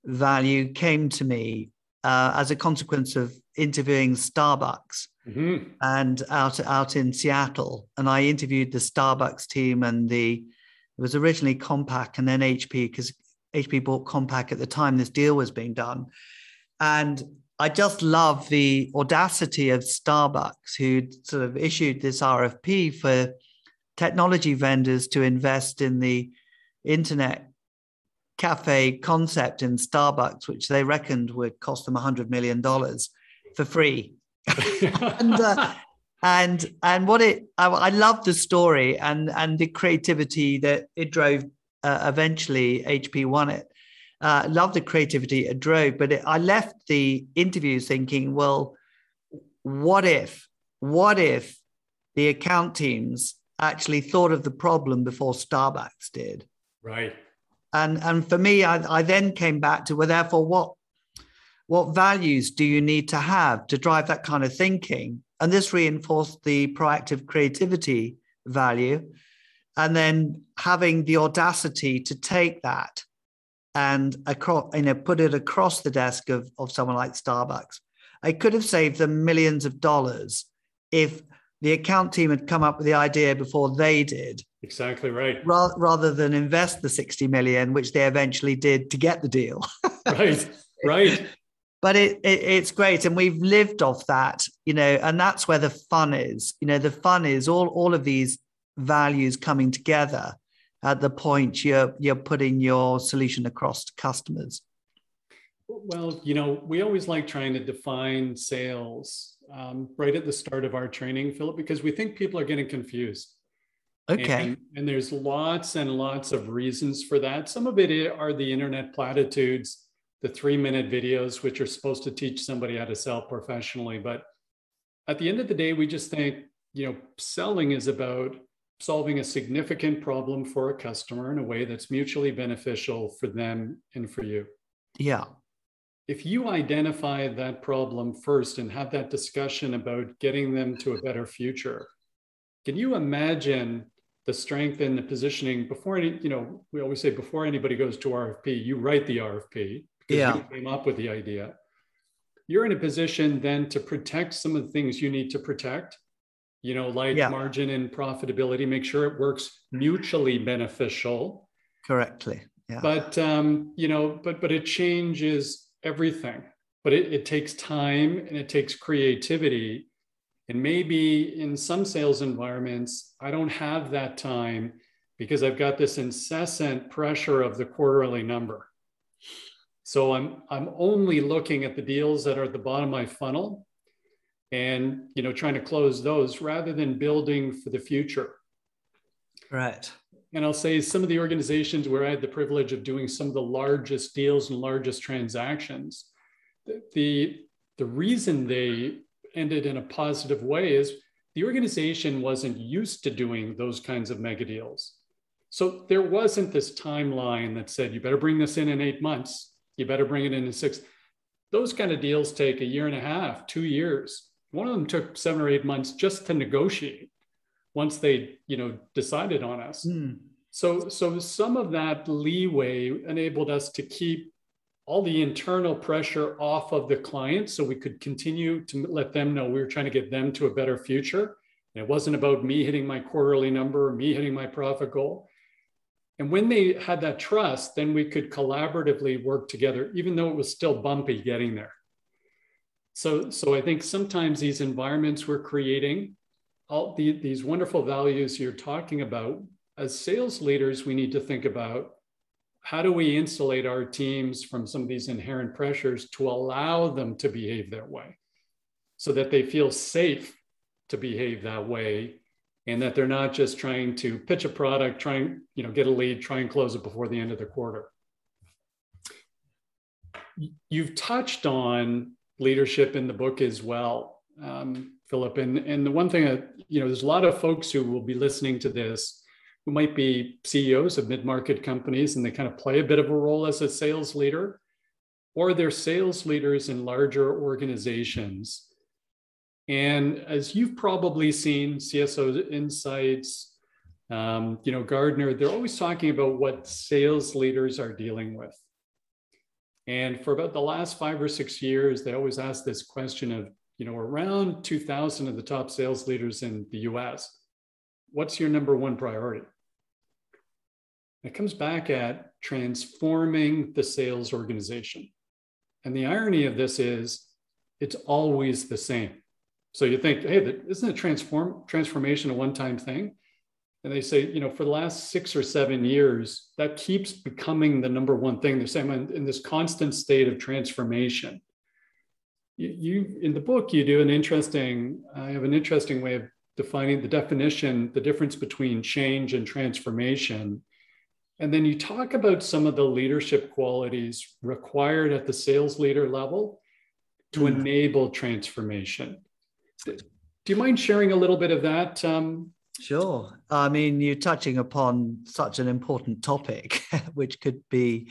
value came to me uh, as a consequence of interviewing Starbucks mm-hmm. and out out in Seattle. And I interviewed the Starbucks team and the it was originally Compaq and then HP because HP bought Compaq at the time this deal was being done. And I just love the audacity of Starbucks, who sort of issued this RFP for technology vendors to invest in the internet cafe concept in Starbucks, which they reckoned would cost them $100 million for free. and, uh, and and what it I, I, love the story and and the creativity that it drove uh, eventually hp won it uh, love the creativity it drove but it, i left the interview thinking well what if what if the account teams actually thought of the problem before Starbucks did. Right. And and for me, I, I then came back to well, therefore, what what values do you need to have to drive that kind of thinking? And this reinforced the proactive creativity value. And then having the audacity to take that and across, you know, put it across the desk of, of someone like Starbucks. I could have saved them millions of dollars if the account team had come up with the idea before they did. Exactly right. Ra- rather than invest the 60 million, which they eventually did to get the deal. right, right. But it, it, it's great. And we've lived off that, you know, and that's where the fun is. You know, the fun is all, all of these values coming together at the point you're you're putting your solution across to customers. Well, you know, we always like trying to define sales um, right at the start of our training, Philip, because we think people are getting confused. Okay. And, and, there's lots and lots of reasons for that. Some of it are the internet platitudes, the three minute videos, which are supposed to teach somebody how to sell professionally. But at the end of the day, we just think, you know, selling is about solving a significant problem for a customer in a way that's mutually beneficial for them and for you. Yeah. If you identify that problem first and have that discussion about getting them to a better future, can you imagine the strength and the positioning before any, you know, we always say before anybody goes to RFP, you write the RFP because yeah. you came up with the idea. You're in a position then to protect some of the things you need to protect, you know, like yeah. margin and profitability, make sure it works mutually beneficial. Correctly. Yeah. But um, you know, but but it changes everything. But it, it takes time and it takes creativity and maybe in some sales environments, I don't have that time because I've got this incessant pressure of the quarterly number. So I'm I'm only looking at the deals that are at the bottom of my funnel and you know trying to close those rather than building for the future. Right. And I'll say some of the organizations where I had the privilege of doing some of the largest deals and largest transactions, the the reason they ended in a positive way is the organization wasn't used to doing those kinds of mega deals. So there wasn't this timeline that said, you better bring this in in eight months, you better bring it in in six. Those kind of deals take a year and a half, two years. One of them took seven or eight months just to negotiate once they, you know, decided on us. Mm. So, so some of that leeway enabled us to keep all the internal pressure off of the client so we could continue to let them know we were trying to get them to a better future. And it wasn't about me hitting my quarterly number, me hitting my profit goal. And when they had that trust, then we could collaboratively work together, even though it was still bumpy getting there. So, so I think sometimes these environments we're creating, all the, these wonderful values you're talking about, as sales leaders, we need to think about how do we insulate our teams from some of these inherent pressures to allow them to behave that way so that they feel safe to behave that way and that they're not just trying to pitch a product trying you know get a lead try and close it before the end of the quarter. You've touched on leadership in the book as well um, philip and, and the one thing that you know there's a lot of folks who will be listening to this who might be CEOs of mid market companies and they kind of play a bit of a role as a sales leader, or they're sales leaders in larger organizations. And as you've probably seen, CSO Insights, um, you know, Gartner, they're always talking about what sales leaders are dealing with. And for about the last five or six years, they always ask this question of, you know, around 2,000 of the top sales leaders in the US, what's your number one priority? It comes back at transforming the sales organization. And the irony of this is it's always the same. So you think, hey, isn't a transform transformation a one-time thing? And they say, you know, for the last six or seven years, that keeps becoming the number one thing. They're saying in, in this constant state of transformation. You, you in the book, you do an interesting, I have an interesting way of defining the definition, the difference between change and transformation and then you talk about some of the leadership qualities required at the sales leader level to mm. enable transformation. Do you mind sharing a little bit of that? Um, sure. I mean, you're touching upon such an important topic, which could be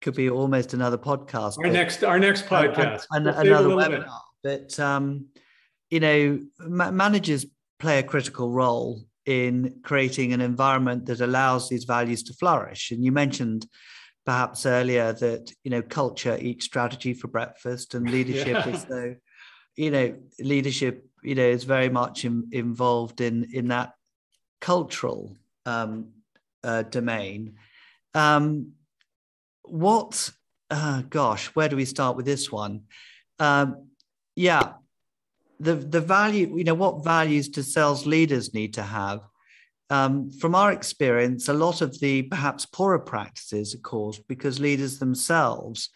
could be almost another podcast. Our but, next, our next podcast, we'll another webinar. Bit. But um, you know, ma- managers play a critical role in creating an environment that allows these values to flourish. And you mentioned perhaps earlier that you know culture eats strategy for breakfast, and leadership yeah. is so you know leadership you know is very much in, involved in in that cultural um, uh, domain. Um, what? Uh, gosh, where do we start with this one? Um, yeah, the the value you know what values do sales leaders need to have um, from our experience a lot of the perhaps poorer practices are caused because leaders themselves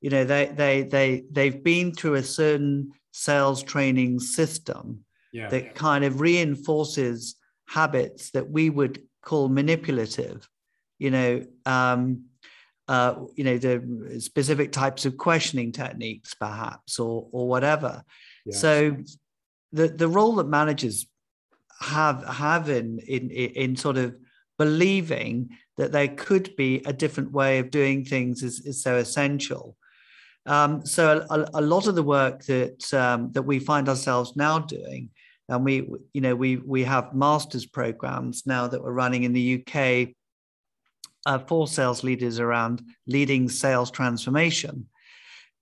you know they they they they've been through a certain sales training system yeah. that kind of reinforces habits that we would call manipulative you know um, uh, you know the specific types of questioning techniques perhaps or or whatever so the the role that managers have have in in in sort of believing that there could be a different way of doing things is, is so essential. Um, so a, a, lot of the work that um, that we find ourselves now doing, and we you know we we have masters programs now that we're running in the UK uh, for sales leaders around leading sales transformation,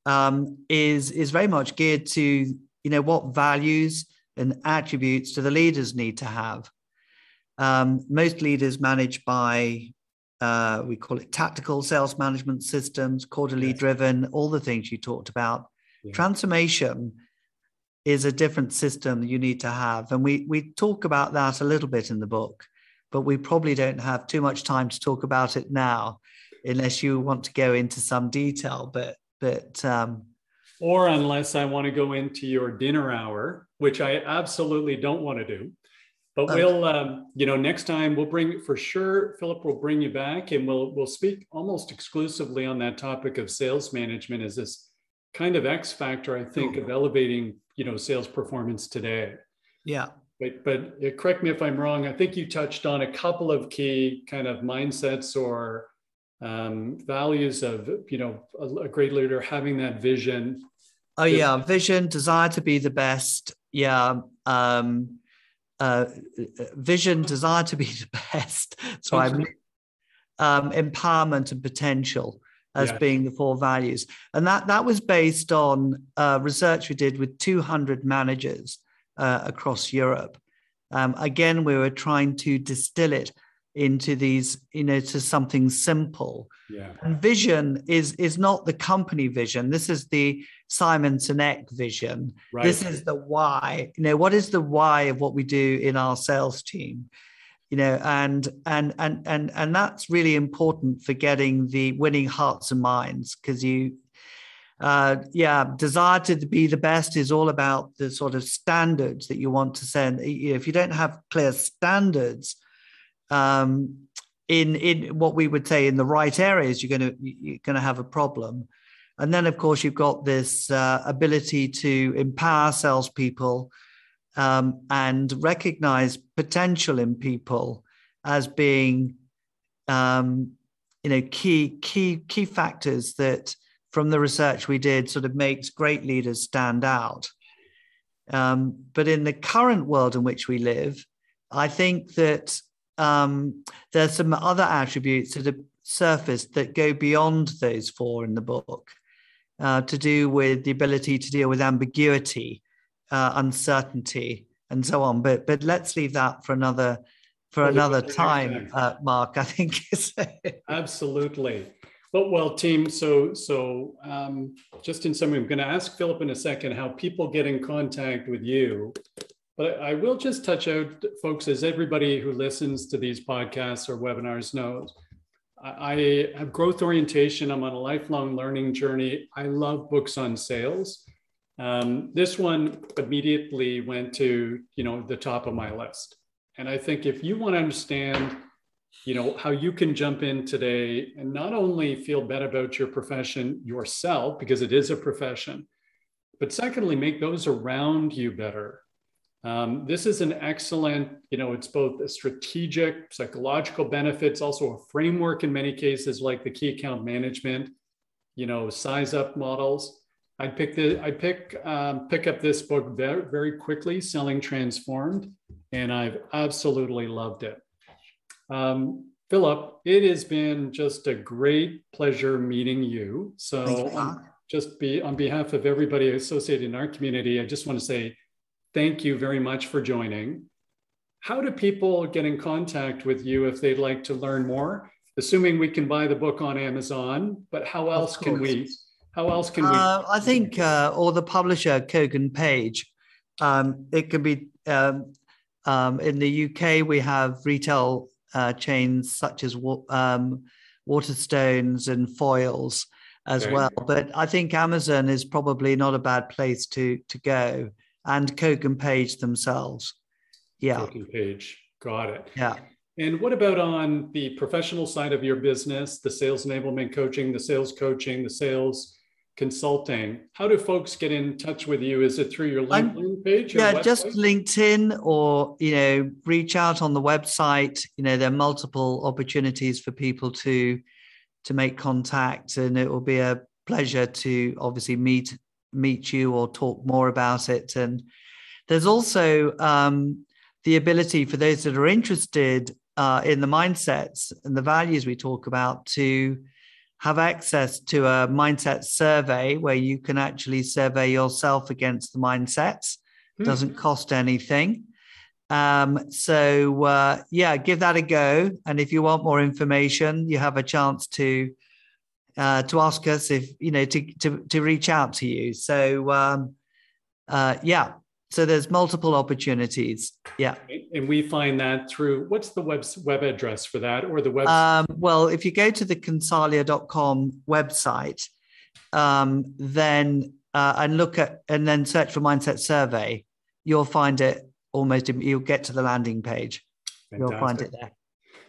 um, is is very much geared to you know what values and attributes do the leaders need to have. Um, most leaders manage by uh, we call it tactical sales management systems, quarterly yes. driven, all the things you talked about. Yeah. Transformation is a different system you need to have. And we, we talk about that a little bit in the book, but we probably don't have too much time to talk about it now, unless you want to go into some detail. But, but, um, or unless I want to go into your dinner hour, which I absolutely don't want to do. But we'll, um, you know, next time we'll bring for sure. Philip will bring you back, and we'll we'll speak almost exclusively on that topic of sales management as this kind of X factor, I think, of elevating you know sales performance today. Yeah. But but correct me if I'm wrong. I think you touched on a couple of key kind of mindsets or um, values of you know a, a great leader having that vision. Oh yeah, vision, desire to be the best. Yeah. Um, uh, vision, desire to be the best. So I'm um, empowerment and potential as yeah. being the four values, and that that was based on uh, research we did with 200 managers uh, across Europe. Um, again, we were trying to distill it into these, you know, to something simple. Yeah. And vision is is not the company vision. This is the Simon Sinek vision. Right. This is the why. You know, what is the why of what we do in our sales team? You know, and and and and and that's really important for getting the winning hearts and minds because you uh, yeah, desire to be the best is all about the sort of standards that you want to send. If you don't have clear standards um, in in what we would say in the right areas, you're going to you're going to have a problem. And then, of course, you've got this uh, ability to empower salespeople um, and recognize potential in people as being, um, you know, key key key factors that, from the research we did, sort of makes great leaders stand out. Um, but in the current world in which we live, I think that um, there's some other attributes that have surfaced that go beyond those four in the book uh, to do with the ability to deal with ambiguity, uh, uncertainty, and so on. But but let's leave that for another for well, another time, uh, Mark. I think absolutely. Well, well, team. So so um, just in summary, I'm going to ask Philip in a second how people get in contact with you. But I will just touch out, folks, as everybody who listens to these podcasts or webinars knows I have growth orientation. I'm on a lifelong learning journey. I love books on sales. Um, this one immediately went to you know the top of my list. And I think if you want to understand, you know, how you can jump in today and not only feel better about your profession yourself because it is a profession, but secondly, make those around you better um, this is an excellent, you know, it's both a strategic, psychological benefits, also a framework in many cases, like the key account management, you know, size up models. I'd pick the, I'd pick um, pick up this book very, very quickly, Selling Transformed, and I've absolutely loved it. Um, Philip, it has been just a great pleasure meeting you. So, just be on behalf of everybody associated in our community, I just want to say thank you very much for joining. How do people get in contact with you if they'd like to learn more? Assuming we can buy the book on Amazon, but how else can we? How else can we? Uh, I think, uh, or the publisher Kogan Page. Um, it can be um, um, in the UK. We have retail uh, chains such as um, Waterstones and Foyles as well. But I think Amazon is probably not a bad place to to go and Kogan Page themselves. Yeah. Kogan Page. Got it. Yeah. And what about on the professional side of your business, the sales enablement coaching, the sales coaching, the sales Consulting. How do folks get in touch with you? Is it through your LinkedIn page? yeah, website? just LinkedIn or, you know, reach out on the website. You know, there are multiple opportunities for people to to make contact and it will be a pleasure to obviously meet meet you or talk more about it. And there's also um, the ability for those that are interested uh, in the mindsets and the values we talk about to have access to a mindset survey where you can actually survey yourself against the mindsets. Mm. Doesn't cost anything. Um, so uh, yeah, give that a go. And if you want more information, you have a chance to uh, to ask us if you know to to to reach out to you. So um, uh, yeah, so there's multiple opportunities. Yeah. And we find that through what's the web web address for that or the web? Um, well, if you go to the consalia.com website, um, then uh, and look at and then search for mindset survey, you'll find it almost. You'll get to the landing page. Fantastic. You'll find it there.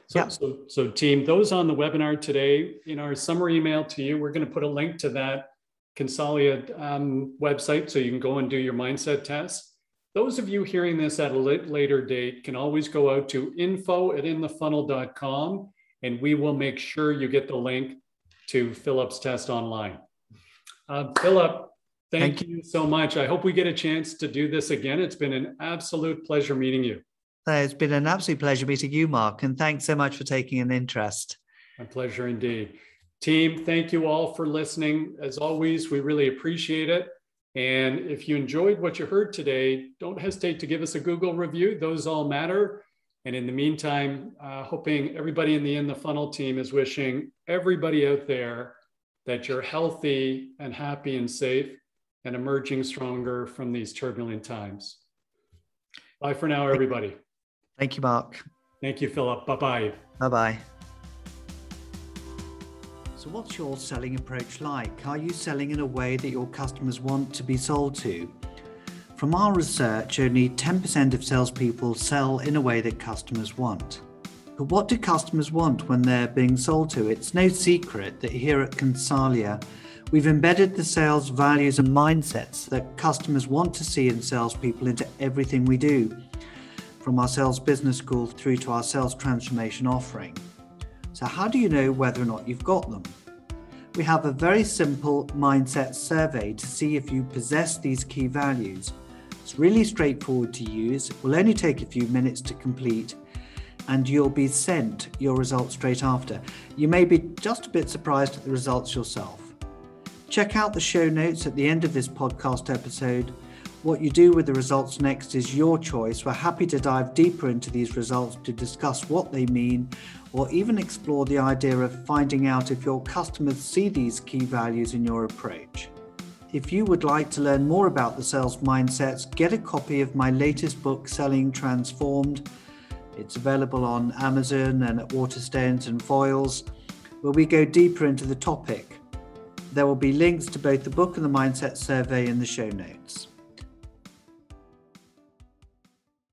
So, yeah. so, so team, those on the webinar today, in our summary email to you, we're going to put a link to that Consalia um, website so you can go and do your mindset test. Those of you hearing this at a later date can always go out to info at inthefunnel.com and we will make sure you get the link to Philip's test online. Uh, Philip, thank, thank you so much. I hope we get a chance to do this again. It's been an absolute pleasure meeting you. It's been an absolute pleasure meeting you, Mark, and thanks so much for taking an interest. My pleasure indeed. Team, thank you all for listening. As always, we really appreciate it. And if you enjoyed what you heard today, don't hesitate to give us a Google review. Those all matter. And in the meantime, uh, hoping everybody in the In the Funnel team is wishing everybody out there that you're healthy and happy and safe and emerging stronger from these turbulent times. Bye for now, everybody. Thank you, Mark. Thank you, Philip. Bye bye. Bye bye. So, what's your selling approach like? Are you selling in a way that your customers want to be sold to? From our research, only 10% of salespeople sell in a way that customers want. But what do customers want when they're being sold to? It's no secret that here at Consalia, we've embedded the sales values and mindsets that customers want to see in salespeople into everything we do, from our sales business school through to our sales transformation offering. So, how do you know whether or not you've got them? We have a very simple mindset survey to see if you possess these key values. It's really straightforward to use, will only take a few minutes to complete, and you'll be sent your results straight after. You may be just a bit surprised at the results yourself. Check out the show notes at the end of this podcast episode. What you do with the results next is your choice. We're happy to dive deeper into these results to discuss what they mean, or even explore the idea of finding out if your customers see these key values in your approach. If you would like to learn more about the sales mindsets, get a copy of my latest book, Selling Transformed. It's available on Amazon and at Waterstones and Foyles, where we go deeper into the topic. There will be links to both the book and the mindset survey in the show notes.